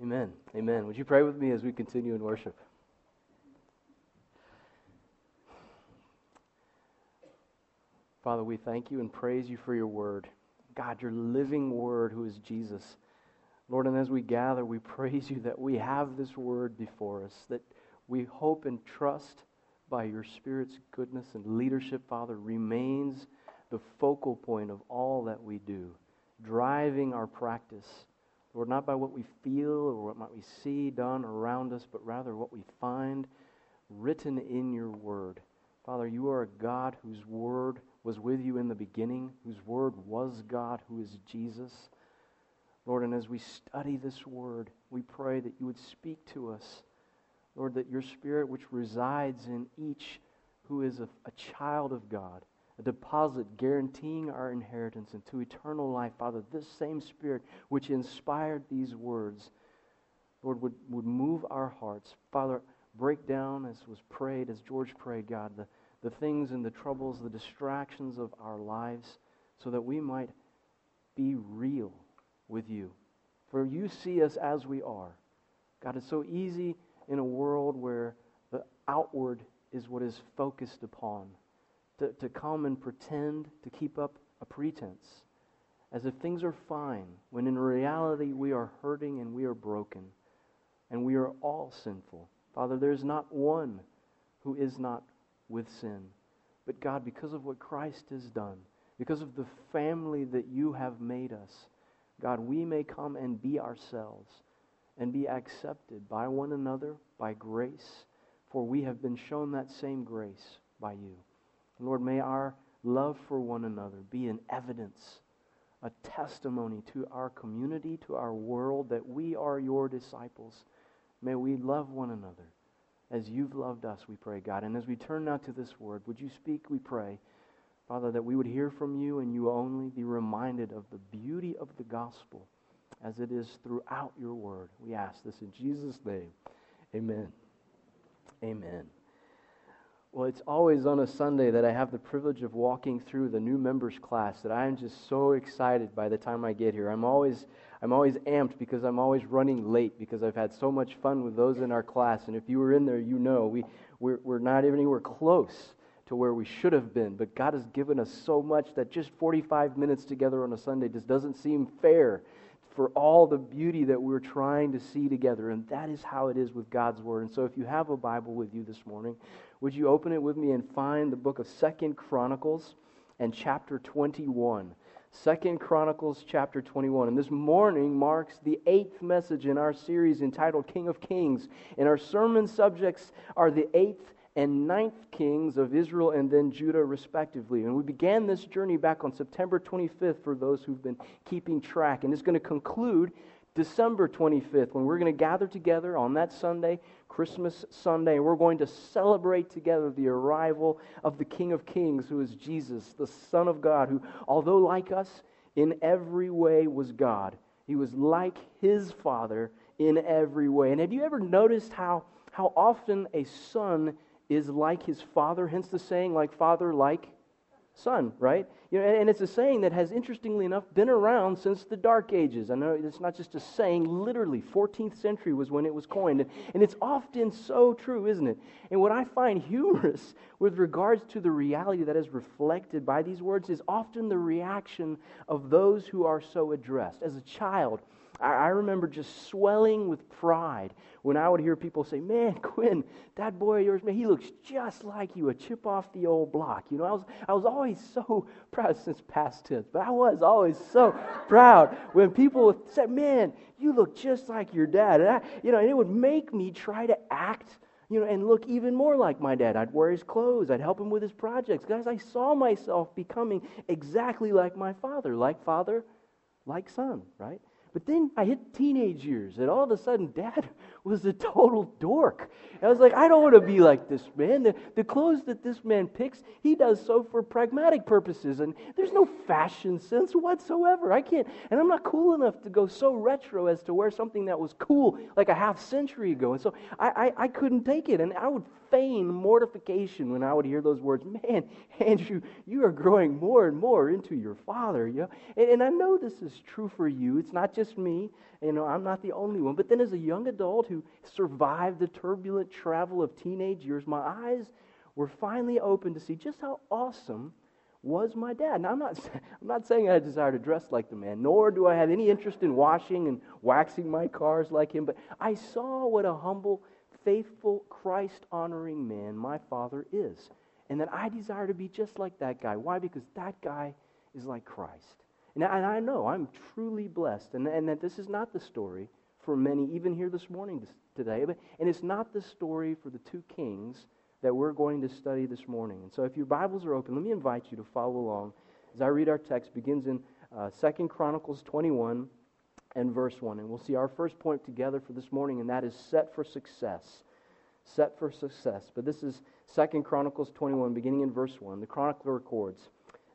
Amen. Amen. Would you pray with me as we continue in worship? Father, we thank you and praise you for your word. God, your living word, who is Jesus. Lord, and as we gather, we praise you that we have this word before us, that we hope and trust by your Spirit's goodness and leadership, Father, remains the focal point of all that we do, driving our practice Lord, not by what we feel or what might we see done around us, but rather what we find written in your word. Father, you are a God whose word was with you in the beginning, whose word was God, who is Jesus. Lord, and as we study this word, we pray that you would speak to us. Lord, that your spirit, which resides in each who is a, a child of God, a deposit guaranteeing our inheritance into eternal life. Father, this same Spirit which inspired these words, Lord, would, would move our hearts. Father, break down, as was prayed, as George prayed, God, the, the things and the troubles, the distractions of our lives, so that we might be real with you. For you see us as we are. God, it's so easy in a world where the outward is what is focused upon to, to come and pretend to keep up a pretense as if things are fine, when in reality we are hurting and we are broken and we are all sinful. Father, there's not one who is not with sin. But God, because of what Christ has done, because of the family that you have made us, God, we may come and be ourselves and be accepted by one another by grace, for we have been shown that same grace by you. Lord, may our love for one another be an evidence, a testimony to our community, to our world, that we are your disciples. May we love one another as you've loved us, we pray, God. And as we turn now to this word, would you speak, we pray, Father, that we would hear from you and you only be reminded of the beauty of the gospel as it is throughout your word. We ask this in Jesus' name. Amen. Amen. Well, it's always on a Sunday that I have the privilege of walking through the new members class that I am just so excited by the time I get here. I'm always I'm always amped because I'm always running late because I've had so much fun with those in our class. And if you were in there, you know we, we're, we're not even anywhere close to where we should have been. But God has given us so much that just 45 minutes together on a Sunday just doesn't seem fair for all the beauty that we're trying to see together. And that is how it is with God's Word. And so if you have a Bible with you this morning, would you open it with me and find the book of Second Chronicles and chapter 21? Second Chronicles chapter 21. And this morning marks the eighth message in our series entitled King of Kings. And our sermon subjects are the eighth and ninth kings of Israel and then Judah, respectively. And we began this journey back on September 25th for those who've been keeping track. And it's going to conclude December 25th when we're going to gather together on that Sunday, Christmas Sunday, and we're going to celebrate together the arrival of the King of Kings, who is Jesus, the Son of God, who, although like us, in every way was God. He was like his Father in every way. And have you ever noticed how, how often a son is like his father, hence the saying, like father, like son, right? You know, and it's a saying that has, interestingly enough, been around since the Dark Ages. I know it's not just a saying, literally, 14th century was when it was coined. And it's often so true, isn't it? And what I find humorous with regards to the reality that is reflected by these words is often the reaction of those who are so addressed. As a child, I, remember just swelling with pride when I would hear people say, Man, Quinn, that boy of yours, man, he looks just like you, a chip off the old block. You know, I was, I was always so proud, since past tense, but I was always so proud when people said, Man, you look just like your dad. And I, you know, and it would make me try to act you know, and look even more like my dad. I'd wear his clothes. I'd help him with his projects. Guys, I saw myself becoming exactly like my father, like father, like son, right? But then I hit teenage years, and all of a sudden, dad was a total dork. And I was like, I don't want to be like this man. The, the clothes that this man picks, he does so for pragmatic purposes, and there's no fashion sense whatsoever. I can't, and I'm not cool enough to go so retro as to wear something that was cool like a half century ago. And so I, I, I couldn't take it, and I would feign mortification when I would hear those words. Man, Andrew, you are growing more and more into your father. You know? and, and I know this is true for you. It's not just me. You know, I'm not the only one. But then as a young adult who survived the turbulent travel of teenage years, my eyes were finally open to see just how awesome was my dad. Now, I'm not, I'm not saying I desire to dress like the man, nor do I have any interest in washing and waxing my cars like him, but I saw what a humble, faithful, Christ honoring man my father is. And that I desire to be just like that guy. Why? Because that guy is like Christ. And, and I know I'm truly blessed, and, and that this is not the story for many, even here this morning today, but, and it's not the story for the two kings that we're going to study this morning. And so if your Bibles are open, let me invite you to follow along as I read our text. begins in uh, 2 Chronicles 21 and verse 1. And we'll see our first point together for this morning, and that is set for success. Set for success. But this is 2 Chronicles 21, beginning in verse 1. The chronicler records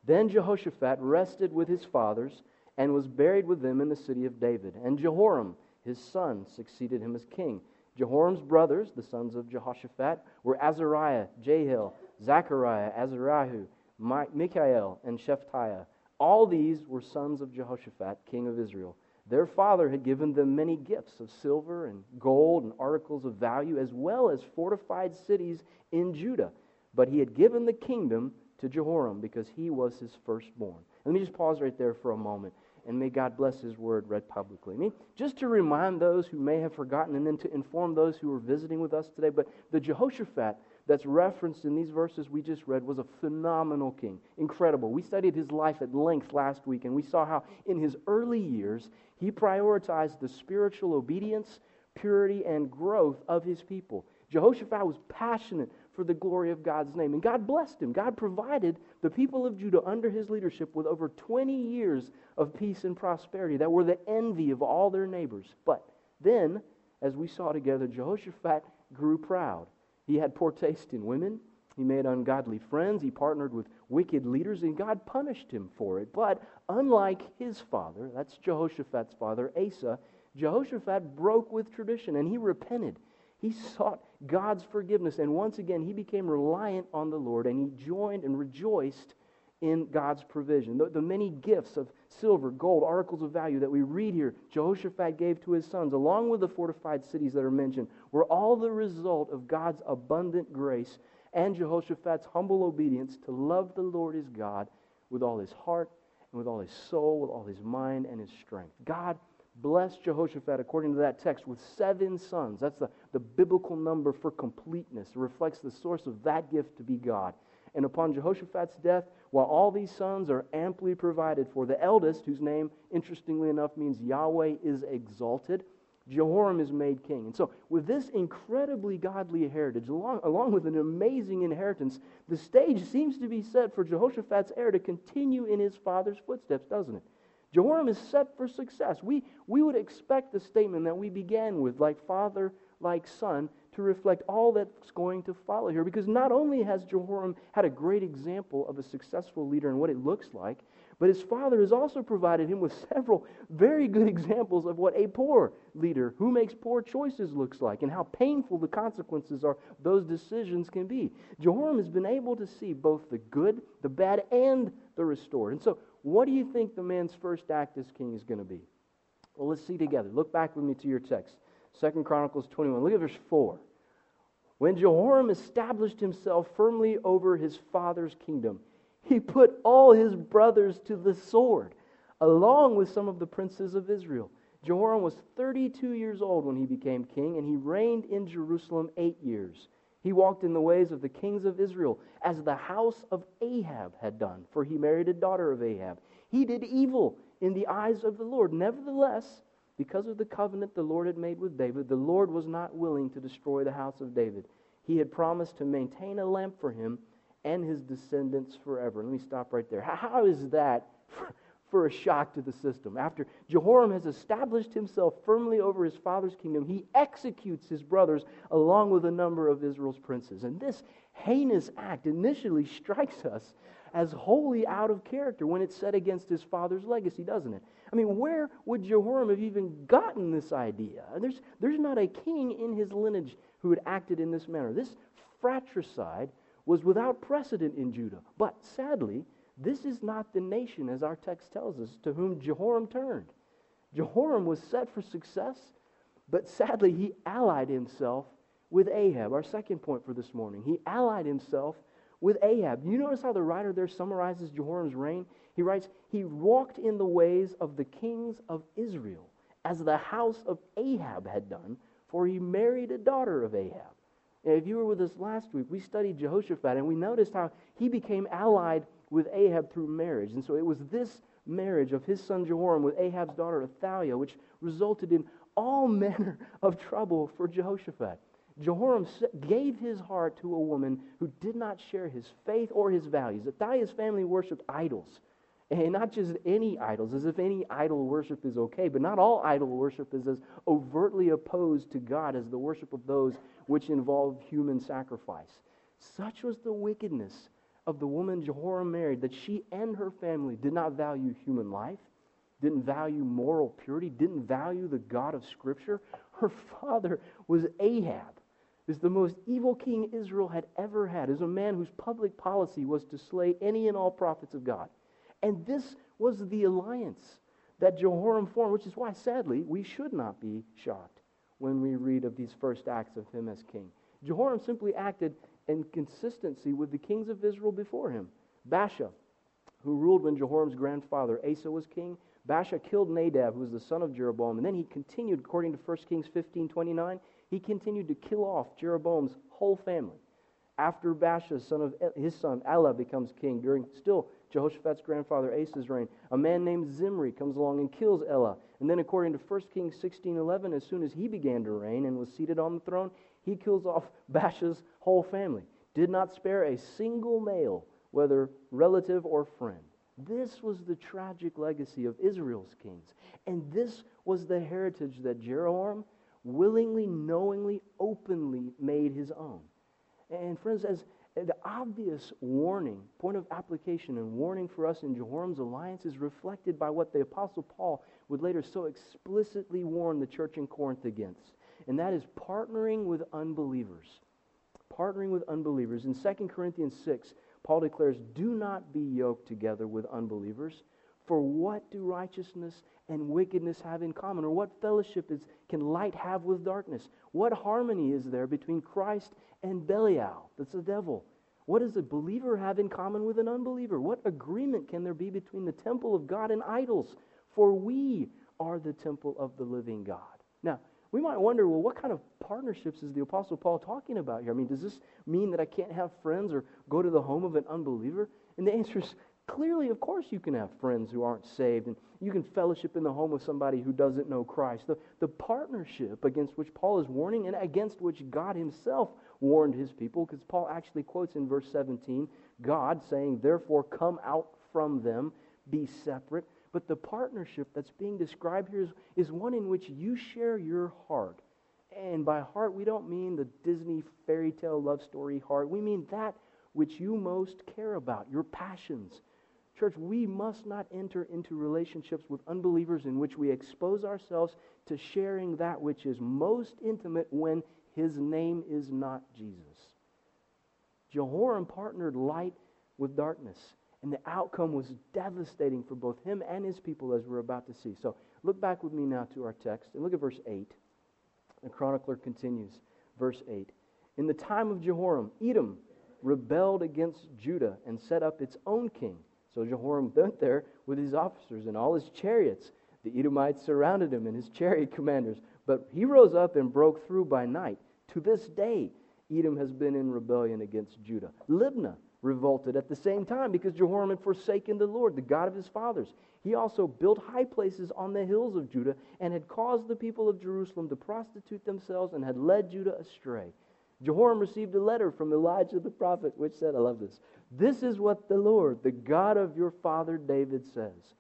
Then Jehoshaphat rested with his fathers and was buried with them in the city of David. And Jehoram, his son, succeeded him as king. Jehoram's brothers, the sons of Jehoshaphat, were Azariah, Jehiel, Zechariah, Azariah, Michael, and Shephatiah. All these were sons of Jehoshaphat, king of Israel. Their father had given them many gifts of silver and gold and articles of value, as well as fortified cities in Judah. But he had given the kingdom to Jehoram because he was his firstborn. Let me just pause right there for a moment and may God bless His word read publicly. I mean, just to remind those who may have forgotten and then to inform those who are visiting with us today, but the Jehoshaphat that's referenced in these verses we just read was a phenomenal king. Incredible. We studied his life at length last week, and we saw how in his early years he prioritized the spiritual obedience, purity, and growth of his people. Jehoshaphat was passionate for the glory of God's name. And God blessed him. God provided the people of Judah under his leadership with over 20 years of peace and prosperity that were the envy of all their neighbors. But then, as we saw together, Jehoshaphat grew proud. He had poor taste in women. He made ungodly friends. He partnered with wicked leaders, and God punished him for it. But unlike his father, that's Jehoshaphat's father, Asa, Jehoshaphat broke with tradition and he repented. He sought God's forgiveness. And once again, he became reliant on the Lord and he joined and rejoiced in God's provision. The, the, many gifts of silver, gold, articles of value that we read here, Jehoshaphat gave to his sons, along with the fortified cities that are mentioned, were all the result of God's abundant grace and Jehoshaphat's humble obedience to love the Lord his God with all his heart and with all his soul, with all his mind and his strength. God blessed Jehoshaphat, according to that text, with seven sons. That's the, the biblical number for completeness. It reflects the source of that gift to be God. And upon Jehoshaphat's death, while all these sons are amply provided for, the eldest, whose name, interestingly enough, means Yahweh is exalted, Jehoram is made king. And so, with this incredibly godly heritage, along, along with an amazing inheritance, the stage seems to be set for Jehoshaphat's heir to continue in his father's footsteps, doesn't it? Jehoram is set for success. We, we would expect the statement that we began with, like father, like son, to reflect all that's going to follow here. Because not only has Jehoram had a great example of a successful leader and what it looks like, but his father has also provided him with several very good examples of what a poor leader who makes poor choices looks like and how painful the consequences are those decisions can be. Jehoram has been able to see both the good, the bad, and the restored. And so what do you think the man's first act as king is going to be? Well, let's see together. Look back with me to your text. Second Chronicles 21. Look at verse 4. When Jehoram established himself firmly over his father's kingdom, he put all his brothers to the sword, along with some of the princes of Israel. Jehoram was 32 years old when he became king, and he reigned in Jerusalem eight years. He walked in the ways of the kings of Israel, as the house of Ahab had done, for he married a daughter of Ahab. He did evil in the eyes of the Lord. Nevertheless, because of the covenant the Lord had made with David, the Lord was not willing to destroy the house of David. He had promised to maintain a lamp for him and his descendants forever. Let me stop right there. How is that for a shock to the system. After Jehoram has established himself firmly over his father's kingdom, he executes his brothers along with a number of Israel's princes. And this heinous act initially strikes us as wholly out of character when it's set against his father's legacy, doesn't it? I mean, where would Jehoram have even gotten this idea? There's, there's not a king in his lineage who had acted in this manner. This fratricide was without precedent in Judah. But sadly, this is not the nation, as our text tells us, to whom Jehoram turned. Jehoram was set for success, but sadly, he allied himself with Ahab. Our second point for this morning. He allied himself with Ahab. You notice how the writer there summarizes Jehoram's reign? He writes, He walked in the ways of the kings of Israel, as the house of Ahab had done, for he married a daughter of Ahab. And if you were with us last week, we studied Jehoshaphat, and we noticed how he became allied with Ahab through marriage. And so it was this marriage of his son Jehoram with Ahab's daughter Athaliah, which resulted in all manner of trouble for Jehoshaphat. Jehoram gave his heart to a woman who did not share his faith or his values. Athaliah's family worshiped idols. And not just any idols, as if any idol worship is okay, but not all idol worship is as overtly opposed to God as the worship of those which involve human sacrifice. Such was the wickedness of the woman Jehoram married that she and her family did not value human life, didn't value moral purity, didn't value the God of Scripture. Her father was Ahab, is the most evil king Israel had ever had, is a man whose public policy was to slay any and all prophets of God. And this was the alliance that Jehoram formed, which is why, sadly, we should not be shocked when we read of these first acts of him as king. Jehoram simply acted in consistency with the kings of Israel before him. Baasha, who ruled when Jehoram's grandfather Asa was king, Baasha killed Nadab, who was the son of Jeroboam, and then he continued, according to 1 Kings 15 29, he continued to kill off Jeroboam's whole family. After Baasha, son of his son Elah, becomes king, during still Jehoshaphat's grandfather Asa's reign, a man named Zimri comes along and kills Elah. And then, according to 1 Kings 16:11, as soon as he began to reign and was seated on the throne, he kills off Baasha's whole family. Did not spare a single male, whether relative or friend. This was the tragic legacy of Israel's kings. And this was the heritage that Jeroboam willingly, knowingly, openly made his own. And friends, as the obvious warning, point of application and warning for us in Jehoram's alliance is reflected by what the Apostle Paul would later so explicitly warn the church in Corinth against. And that is partnering with unbelievers. Partnering with unbelievers. In 2 Corinthians 6, Paul declares, Do not be yoked together with unbelievers. For what do righteousness and wickedness have in common? Or what fellowship is, can light have with darkness? What harmony is there between Christ and Belial? That's the devil. What does a believer have in common with an unbeliever? What agreement can there be between the temple of God and idols? For we are the temple of the living God. Now, we might wonder, well, what kind of partnerships is the Apostle Paul talking about here? I mean, does this mean that I can't have friends or go to the home of an unbeliever? And the answer is Clearly, of course, you can have friends who aren't saved, and you can fellowship in the home of somebody who doesn't know Christ. The, the partnership against which Paul is warning and against which God himself warned his people, because Paul actually quotes in verse 17 God saying, Therefore, come out from them, be separate. But the partnership that's being described here is, is one in which you share your heart. And by heart, we don't mean the Disney fairy tale love story heart. We mean that which you most care about, your passions Church, we must not enter into relationships with unbelievers in which we expose ourselves to sharing that which is most intimate when his name is not Jesus. Jehoram partnered light with darkness, and the outcome was devastating for both him and his people, as we're about to see. So look back with me now to our text and look at verse 8. The chronicler continues, verse 8. In the time of Jehoram, Edom rebelled against Judah and set up its own king. So Jehoram went there with his officers and all his chariots. The Edomites surrounded him and his chariot commanders. But he rose up and broke through by night. To this day, Edom has been in rebellion against Judah. Libnah revolted at the same time because Jehoram had forsaken the Lord, the God of his fathers. He also built high places on the hills of Judah and had caused the people of Jerusalem to prostitute themselves and had led Judah astray. Jehoram received a letter from Elijah the prophet, which said, I love this. This is what the Lord, the God of your father David, says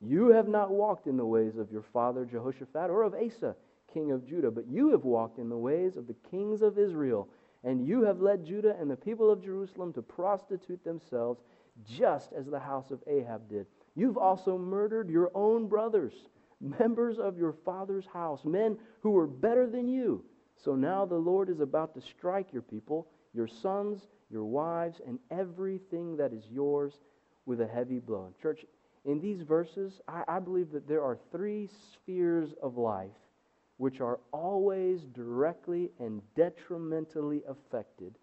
You have not walked in the ways of your father Jehoshaphat or of Asa, king of Judah, but you have walked in the ways of the kings of Israel, and you have led Judah and the people of Jerusalem to prostitute themselves, just as the house of Ahab did. You've also murdered your own brothers, members of your father's house, men who were better than you. So now the Lord is about to strike your people your sons, your wives, and everything that is yours with a heavy blow. Church, in these verses, I, I believe that there are three spheres of life which are always directly and detrimentally affected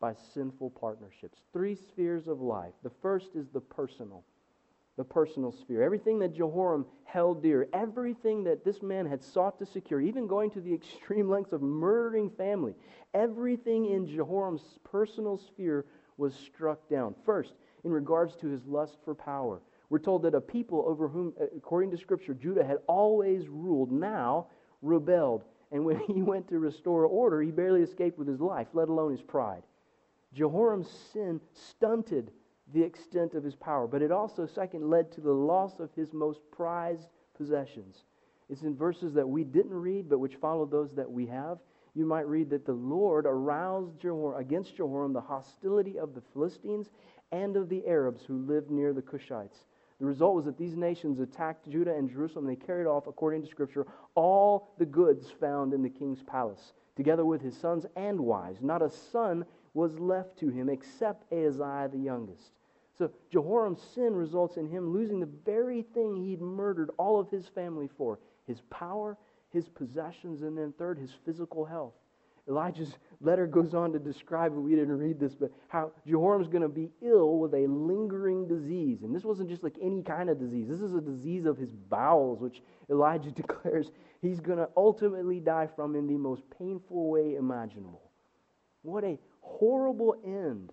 by sinful partnerships. Three spheres of life. The first is the personal the personal sphere. Everything that Jehoram held dear, everything that this man had sought to secure, even going to the extreme lengths of murdering family, everything in Jehoram's personal sphere was struck down. First, in regards to his lust for power. We're told that a people over whom, according to Scripture, Judah had always ruled now rebelled. And when he went to restore order, he barely escaped with his life, let alone his pride. Jehoram's sin stunted the extent of his power. But it also, second, led to the loss of his most prized possessions. It's in verses that we didn't read, but which follow those that we have. You might read that the Lord aroused Jehoram, against Jehoram the hostility of the Philistines and of the Arabs who lived near the Cushites. The result was that these nations attacked Judah and Jerusalem. And They carried off, according to Scripture, all the goods found in the king's palace, together with his sons and wives. Not a son was left to him except Ahaziah the youngest. So Jehoram's sin results in him losing the very thing he'd murdered all of his family for his power, his possessions, and then third, his physical health. Elijah's letter goes on to describe, and we didn't read this, but how Jehoram's going to be ill with a lingering disease. And this wasn't just like any kind of disease. This is a disease of his bowels, which Elijah declares he's going to ultimately die from in the most painful way imaginable. What a horrible end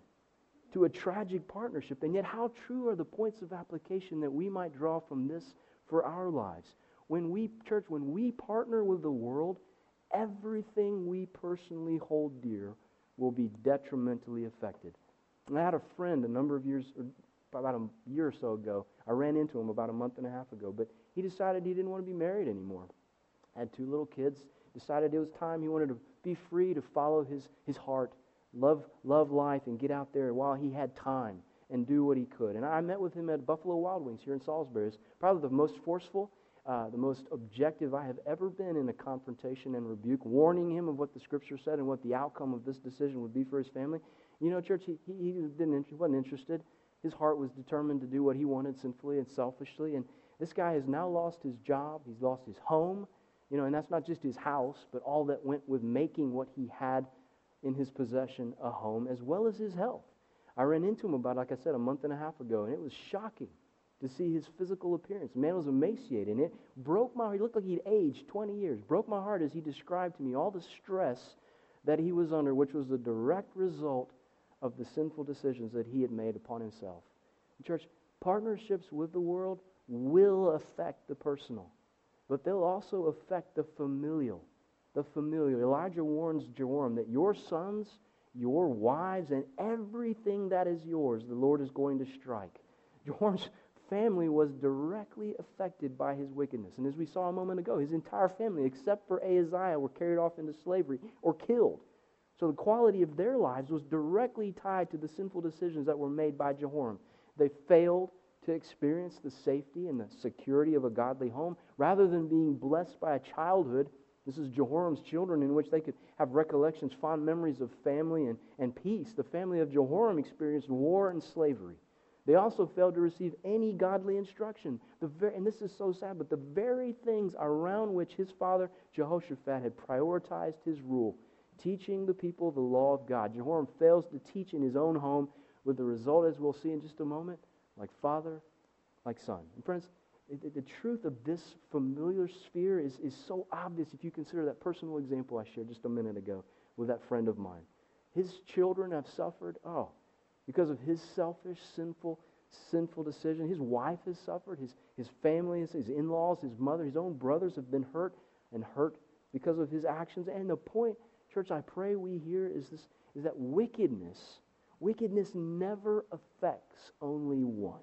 to a tragic partnership. And yet, how true are the points of application that we might draw from this for our lives? When we, church, when we partner with the world, everything we personally hold dear will be detrimentally affected. And I had a friend a number of years, about a year or so ago. I ran into him about a month and a half ago, but he decided he didn't want to be married anymore. Had two little kids. Decided it was time he wanted to be free to follow his, his heart love, love life and get out there while he had time and do what he could. And I met with him at Buffalo Wild Wings here in Salisbury. It's probably the most forceful, uh, the most objective I have ever been in a confrontation and rebuke, warning him of what the Scripture said and what the outcome of this decision would be for his family. You know, church, he, he, didn't, he wasn't interested. His heart was determined to do what he wanted sinfully and selfishly. And this guy has now lost his job. He's lost his home. You know, and that's not just his house, but all that went with making what he had in his possession a home as well as his health. I ran into him about, like I said, a month and a half ago, and it was shocking to see his physical appearance. The man was emaciated, and it broke my heart. He looked like he'd aged 20 years. Broke my heart as he described to me all the stress that he was under, which was the direct result of the sinful decisions that he had made upon himself. Church, partnerships with the world will affect the personal, but they'll also affect the familial the familial. Elijah warns Jehoram that your sons, your wives, and everything that is yours, the Lord is going to strike. Jehoram's family was directly affected by his wickedness. And as we saw a moment ago, his entire family, except for Ahaziah, were carried off into slavery or killed. So the quality of their lives was directly tied to the sinful decisions that were made by Jehoram. They failed to experience the safety and the security of a godly home. Rather than being blessed by a childhood this is Jehoram's children, in which they could have recollections, fond memories of family and, and peace. The family of Jehoram experienced war and slavery. They also failed to receive any godly instruction. The very, and this is so sad, but the very things around which his father Jehoshaphat had prioritized his rule, teaching the people the law of God. Jehoram fails to teach in his own home, with the result, as we'll see in just a moment, like father, like son. And friends, the, the truth of this familiar sphere is, is so obvious if you consider that personal example I shared just a minute ago with that friend of mine. His children have suffered, oh, because of his selfish, sinful, sinful decision. His wife has suffered. His, his family, his, his in-laws, his mother, his own brothers have been hurt and hurt because of his actions. And the point, church, I pray we hear is this is that wickedness, wickedness never affects only one.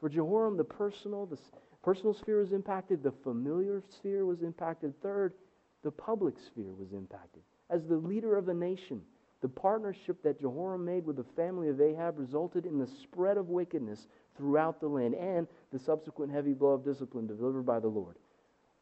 For Jehoram, the personal, the personal sphere was impacted, the familiar sphere was impacted. Third, the public sphere was impacted. As the leader of the nation, the partnership that Jehoram made with the family of Ahab resulted in the spread of wickedness throughout the land and the subsequent heavy blow of discipline delivered by the Lord.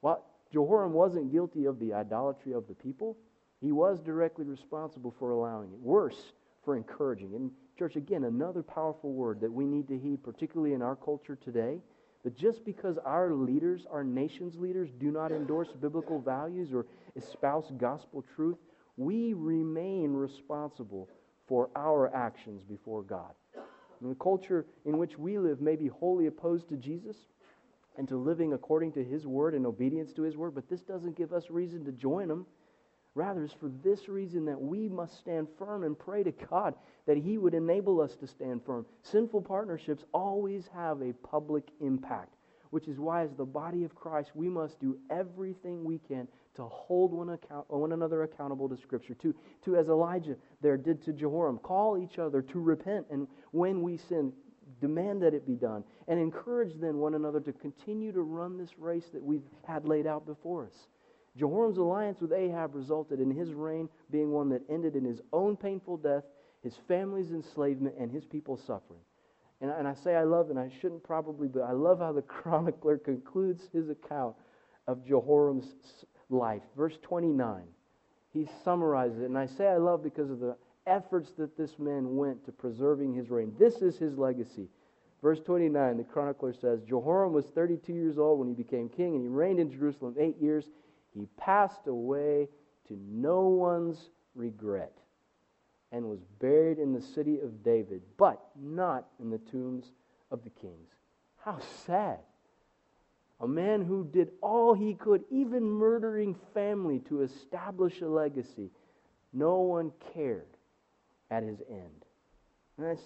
While Jehoram wasn't guilty of the idolatry of the people, He was directly responsible for allowing it. Worse, for encouraging. It. And, church, again, another powerful word that we need to heed, particularly in our culture today. That just because our leaders, our nation's leaders, do not endorse biblical values or espouse gospel truth, we remain responsible for our actions before God. And the culture in which we live may be wholly opposed to Jesus and to living according to his word and obedience to his word, but this doesn't give us reason to join them. Rather, it's for this reason that we must stand firm and pray to God that He would enable us to stand firm. Sinful partnerships always have a public impact, which is why, as the body of Christ, we must do everything we can to hold one, account, one another accountable to Scripture. To, to, as Elijah there did to Jehoram, call each other to repent, and when we sin, demand that it be done, and encourage then one another to continue to run this race that we've had laid out before us. Jehoram's alliance with Ahab resulted in his reign being one that ended in his own painful death, his family's enslavement, and his people's suffering. And, and I say I love, and I shouldn't probably, but I love how the chronicler concludes his account of Jehoram's life. Verse 29, he summarizes it. And I say I love because of the efforts that this man went to preserving his reign. This is his legacy. Verse 29, the chronicler says Jehoram was 32 years old when he became king, and he reigned in Jerusalem eight years. He passed away to no one's regret and was buried in the city of David, but not in the tombs of the kings. How sad. A man who did all he could, even murdering family to establish a legacy. No one cared at his end. And that's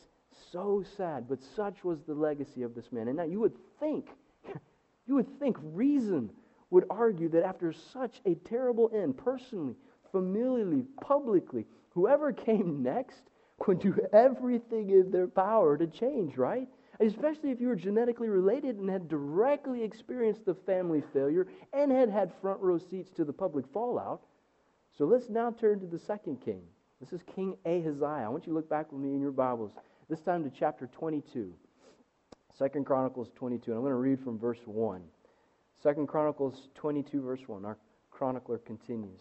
so sad, but such was the legacy of this man. And now you would think, you would think reason would argue that after such a terrible end, personally, familially, publicly, whoever came next would do everything in their power to change, right? Especially if you were genetically related and had directly experienced the family failure and had had front row seats to the public fallout. So let's now turn to the second king. This is King Ahaziah. I want you to look back with me in your Bibles, this time to chapter 22. Second Chronicles 22. And I'm going to read from verse 1. Second Chronicles 22, verse 1. Our chronicler continues.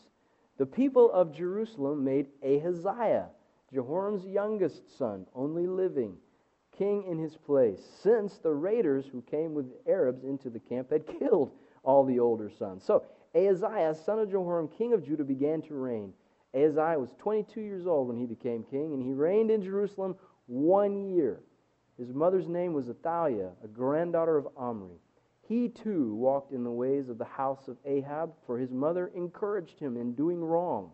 The people of Jerusalem made Ahaziah, Jehoram's youngest son, only living, king in his place, since the raiders who came with Arabs into the camp had killed all the older sons. So Ahaziah, son of Jehoram, king of Judah, began to reign. Ahaziah was 22 years old when he became king, and he reigned in Jerusalem one year. His mother's name was Athaliah, a granddaughter of Omri. He too walked in the ways of the house of Ahab, for his mother encouraged him in doing wrong.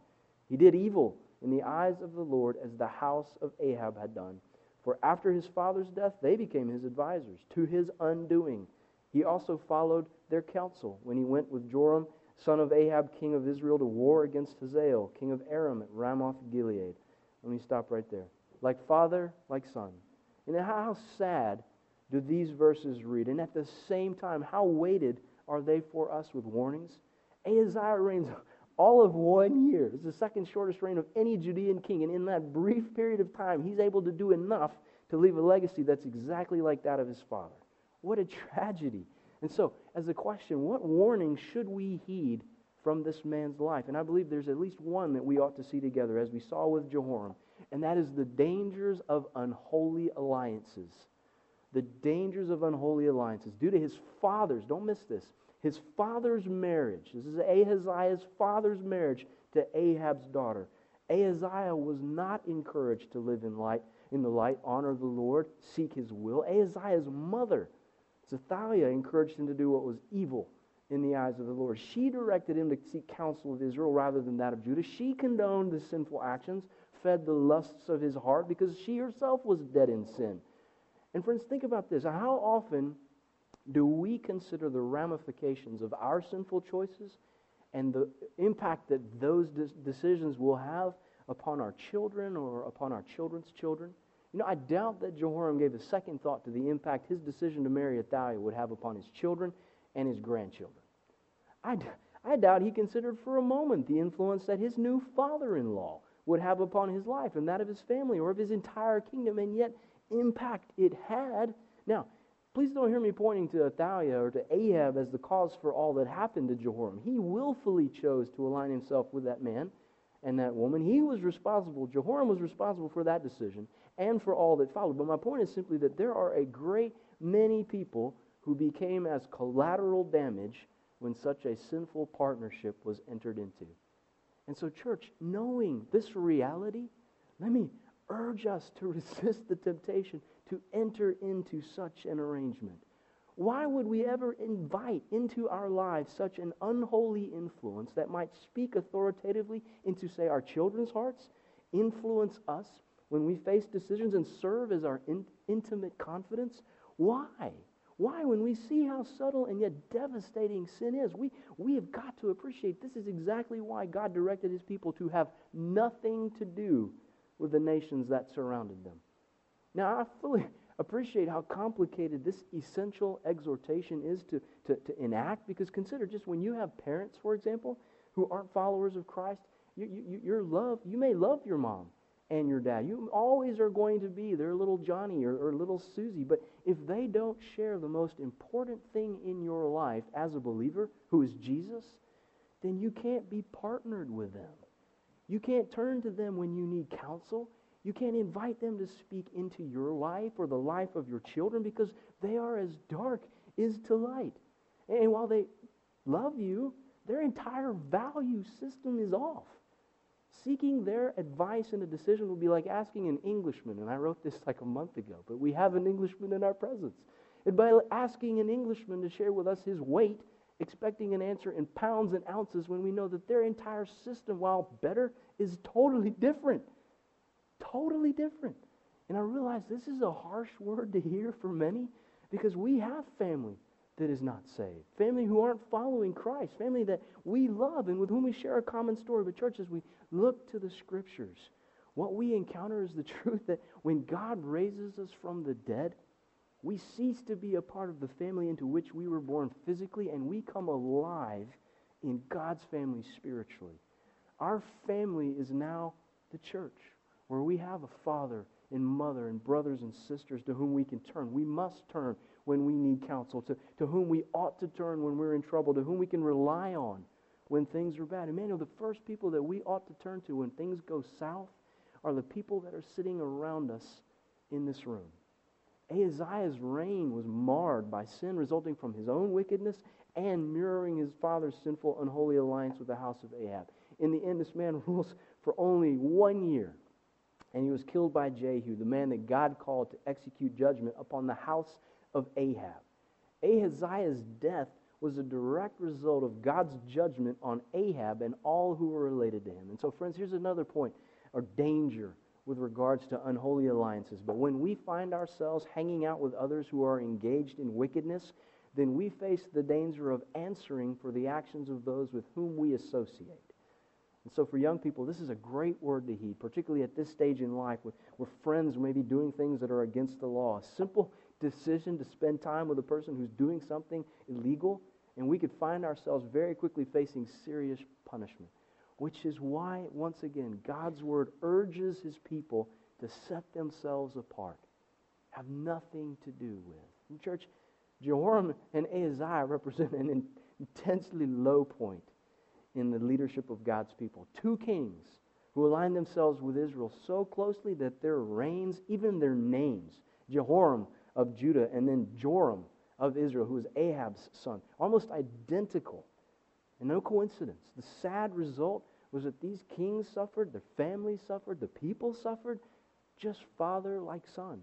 He did evil in the eyes of the Lord as the house of Ahab had done. For after his father's death, they became his advisers to his undoing. He also followed their counsel when he went with Joram, son of Ahab, king of Israel, to war against Hazael, king of Aram at Ramoth Gilead. Let me stop right there. Like father, like son. And how sad do these verses read? And at the same time, how weighted are they for us with warnings? Ahaziah reigns all of one year. It's the second shortest reign of any Judean king. And in that brief period of time, he's able to do enough to leave a legacy that's exactly like that of his father. What a tragedy. And so, as a question, what warning should we heed from this man's life? And I believe there's at least one that we ought to see together, as we saw with Jehoram, and that is the dangers of unholy alliances the dangers of unholy alliances due to his father's, don't miss this, his father's marriage. This is Ahaziah's father's marriage to Ahab's daughter. Ahaziah was not encouraged to live in light, in the light, honor the Lord, seek his will. Ahaziah's mother, Athaliah, encouraged him to do what was evil in the eyes of the Lord. She directed him to seek counsel of Israel rather than that of Judah. She condoned the sinful actions, fed the lusts of his heart because she herself was dead in sin. And friends, think about this. How often do we consider the ramifications of our sinful choices and the impact that those decisions will have upon our children or upon our children's children? You know, I doubt that Jehoram gave a second thought to the impact his decision to marry Athaliah would have upon his children and his grandchildren. I, I doubt he considered for a moment the influence that his new father in law would have upon his life and that of his family or of his entire kingdom, and yet impact it had. Now, please don't hear me pointing to Athaliah or to Ahab as the cause for all that happened to Jehoram. He willfully chose to align himself with that man, and that woman. He was responsible, Jehoram was responsible for that decision and for all that followed. But my point is simply that there are a great many people who became as collateral damage when such a sinful partnership was entered into. And so, church, knowing this reality, let me urge us to resist the temptation to enter into such an arrangement. Why would we ever invite into our lives such an unholy influence that might speak authoritatively into, say, our children's hearts, influence us when we face decisions, and serve as our in- intimate confidence? Why? Why, when we see how subtle and yet devastating sin is, we, we have got to appreciate this is exactly why God directed his people to have nothing to do with the nations that surrounded them. Now, I fully appreciate how complicated this essential exhortation is to, to, to enact because consider just when you have parents, for example, who aren't followers of Christ, you, you, your love, you may love your mom and your dad. You always are going to be their little Johnny or, or little Susie. But if they don't share the most important thing in your life as a believer, who is Jesus, then you can't be partnered with them. You can't turn to them when you need counsel. You can't invite them to speak into your life or the life of your children because they are as dark as to light. And while they love you, their entire value system is off. Seeking their advice in a decision would be like asking an Englishman, and I wrote this like a month ago, but we have an Englishman in our presence. And by asking an Englishman to share with us his weight, expecting an answer in pounds and ounces when we know that their entire system, while better, is totally different. Totally different. And I realize this is a harsh word to hear for many because we have family that is not saved, family who aren't following Christ, family that we love and with whom we share a common story. But, church, as we look to the scriptures, what we encounter is the truth that when God raises us from the dead, we cease to be a part of the family into which we were born physically, and we come alive in God's family spiritually. Our family is now the church where we have a father and mother and brothers and sisters to whom we can turn. We must turn when we need counsel, to, to whom we ought to turn when we're in trouble, to whom we can rely on when things are bad. Emmanuel, the first people that we ought to turn to when things go south are the people that are sitting around us in this room. Ahaziah's reign was marred by sin resulting from his own wickedness and mirroring his father's sinful, unholy alliance with the house of Ahab. In the end, this man rules for only one year and he was killed by Jehu, the man that God called to execute judgment upon the house of Ahab. Ahaziah's death was a direct result of God's judgment on Ahab and all who were related to him. And so, friends, here's another point or danger with regards to unholy alliances. But when we find ourselves hanging out with others who are engaged in wickedness, then we face the danger of answering for the actions of those with whom we associate. And so, for young people, this is a great word to heed, particularly at this stage in life where, friends may be doing things that are against the law. A simple decision to spend time with a person who's doing something illegal, and we could find ourselves very quickly facing serious punishment. Which is why, once again, God's word urges his people to set themselves apart, have nothing to do with. In church, Jehoram and Ahaziah represent an intensely low point in the leadership of God's people. Two kings who aligned themselves with Israel so closely that their reigns, even their names, Jehoram of Judah and then Joram of Israel, who was Ahab's son, almost identical. And no coincidence. The sad result was that these kings suffered, their families suffered, the people suffered, just father like son.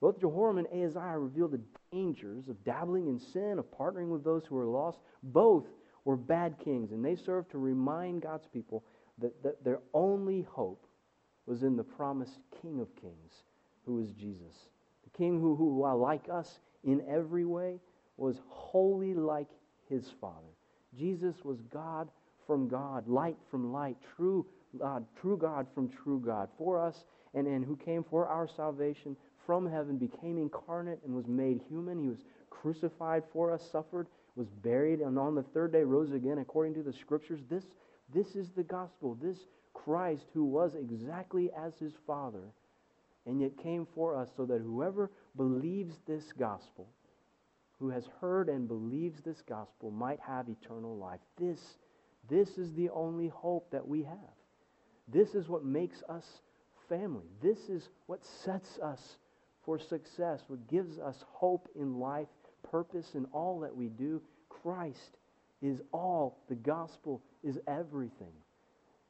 Both Jehoram and Ahaziah revealed the dangers of dabbling in sin, of partnering with those who are lost. Both were bad kings, and they served to remind God's people that, that their only hope was in the promised King of Kings, who is Jesus. The King who, who while like us in every way, was wholly like his Father. Jesus was God from God, light from light, true God, true God from true God, for us, and, and who came for our salvation from heaven, became incarnate, and was made human. He was crucified for us, suffered, was buried, and on the third day rose again according to the scriptures. This, this is the gospel. This Christ who was exactly as his Father and yet came for us so that whoever believes this gospel, who has heard and believes this gospel, might have eternal life. This, this is the only hope that we have. This is what makes us family. This is what sets us for success, what gives us hope in life, purpose in all that we do. Christ is all. The gospel is everything.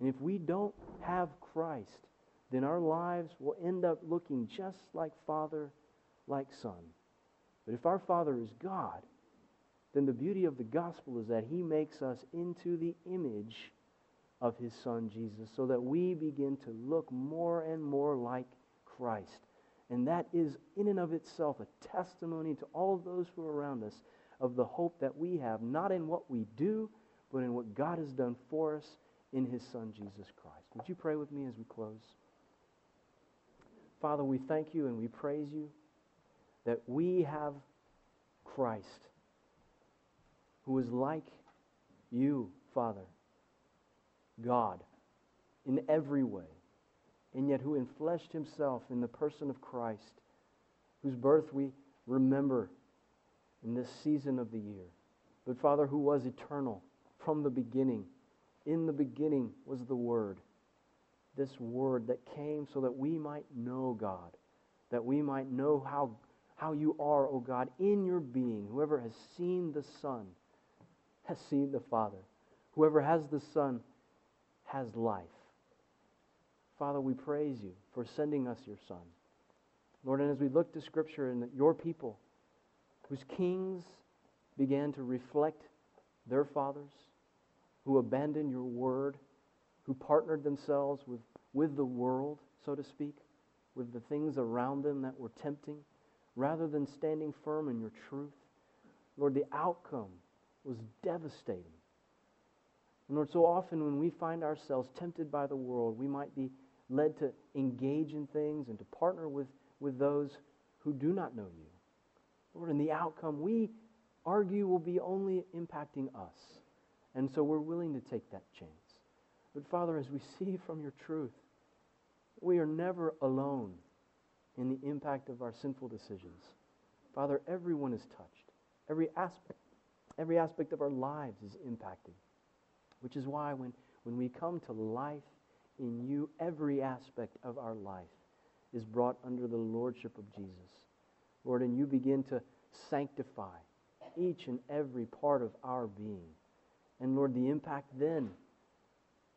And if we don't have Christ, then our lives will end up looking just like Father, like Son. But if our Father is God, then the beauty of the gospel is that he makes us into the image of his Son Jesus so that we begin to look more and more like Christ. And that is, in and of itself, a testimony to all of those who are around us of the hope that we have, not in what we do, but in what God has done for us in his Son, Jesus Christ. Would you pray with me as we close? Father, we thank you and we praise you that we have Christ, who is like you, Father, God, in every way, and yet who enfleshed himself in the person of Christ, whose birth we remember in this season of the year. But Father, who was eternal from the beginning. In the beginning was the Word. This Word that came so that we might know God, that we might know how, how you are, O God, in your being. Whoever has seen the Son has seen the Father. Whoever has the Son has life. Father, we praise you for sending us your Son. Lord, and as we look to Scripture and your people, whose kings began to reflect their fathers, who abandoned your word, who partnered themselves with, with the world, so to speak, with the things around them that were tempting, rather than standing firm in your truth. Lord, the outcome was devastating. Lord, so often when we find ourselves tempted by the world, we might be led to engage in things and to partner with, with those who do not know you. Lord, and the outcome we argue will be only impacting us. And so we're willing to take that chance. But Father, as we see from your truth, we are never alone in the impact of our sinful decisions. Father, everyone is touched. Every aspect, every aspect of our lives is impacted. Which is why when, when we come to life in you, every aspect of our life is brought under the lordship of Jesus. Lord, and you begin to sanctify each and every part of our being. And Lord, the impact then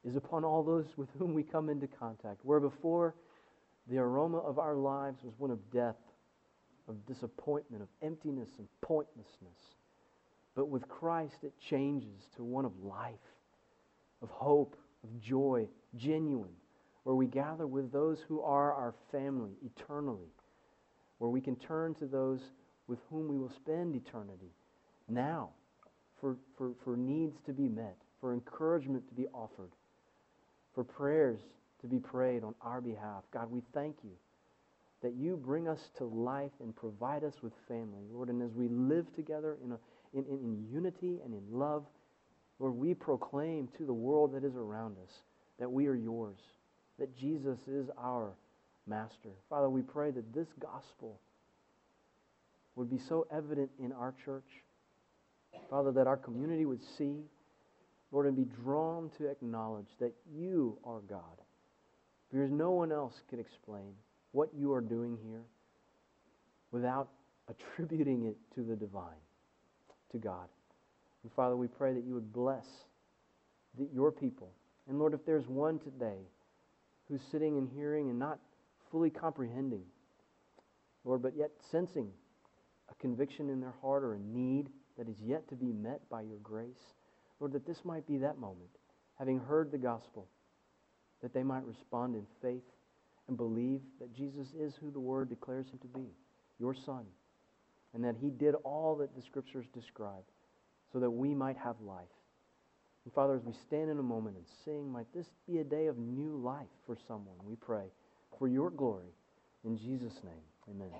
is upon all those with whom we come into contact. Where before the aroma of our lives was one of death, of disappointment, of emptiness and pointlessness. But with Christ, it changes to one of life, of hope, of joy, genuine, where we gather with those who are our family eternally, where we can turn to those with whom we will spend eternity now for, for, for needs to be met, for encouragement to be offered, for prayers to be prayed on our behalf. God, we thank you that you bring us to life and provide us with family, Lord. And as we live together in, a, in, in, in unity and in love, Lord, we proclaim to the world that is around us that we are yours, that Jesus is our master. Father, we pray that this gospel would be so evident in our church. Father, that our community would see, Lord, and be drawn to acknowledge that you are God. Because no one else can explain what you are doing here without attributing it to the divine, to God. And Father, we pray that you would bless your people. And Lord, if there's one today who's sitting and hearing and not fully comprehending, Lord, but yet sensing a conviction in their heart or a need that is yet to be met by your grace, Lord, that this might be that moment, having heard the gospel, that they might respond in faith and believe that Jesus is who the Word declares him to be, your Son, and that he did all that the Scriptures describe so that we might have life. And Father, as we stand in a moment and sing, might this be a day of new life for someone, we pray, for your glory. In Jesus' name, amen.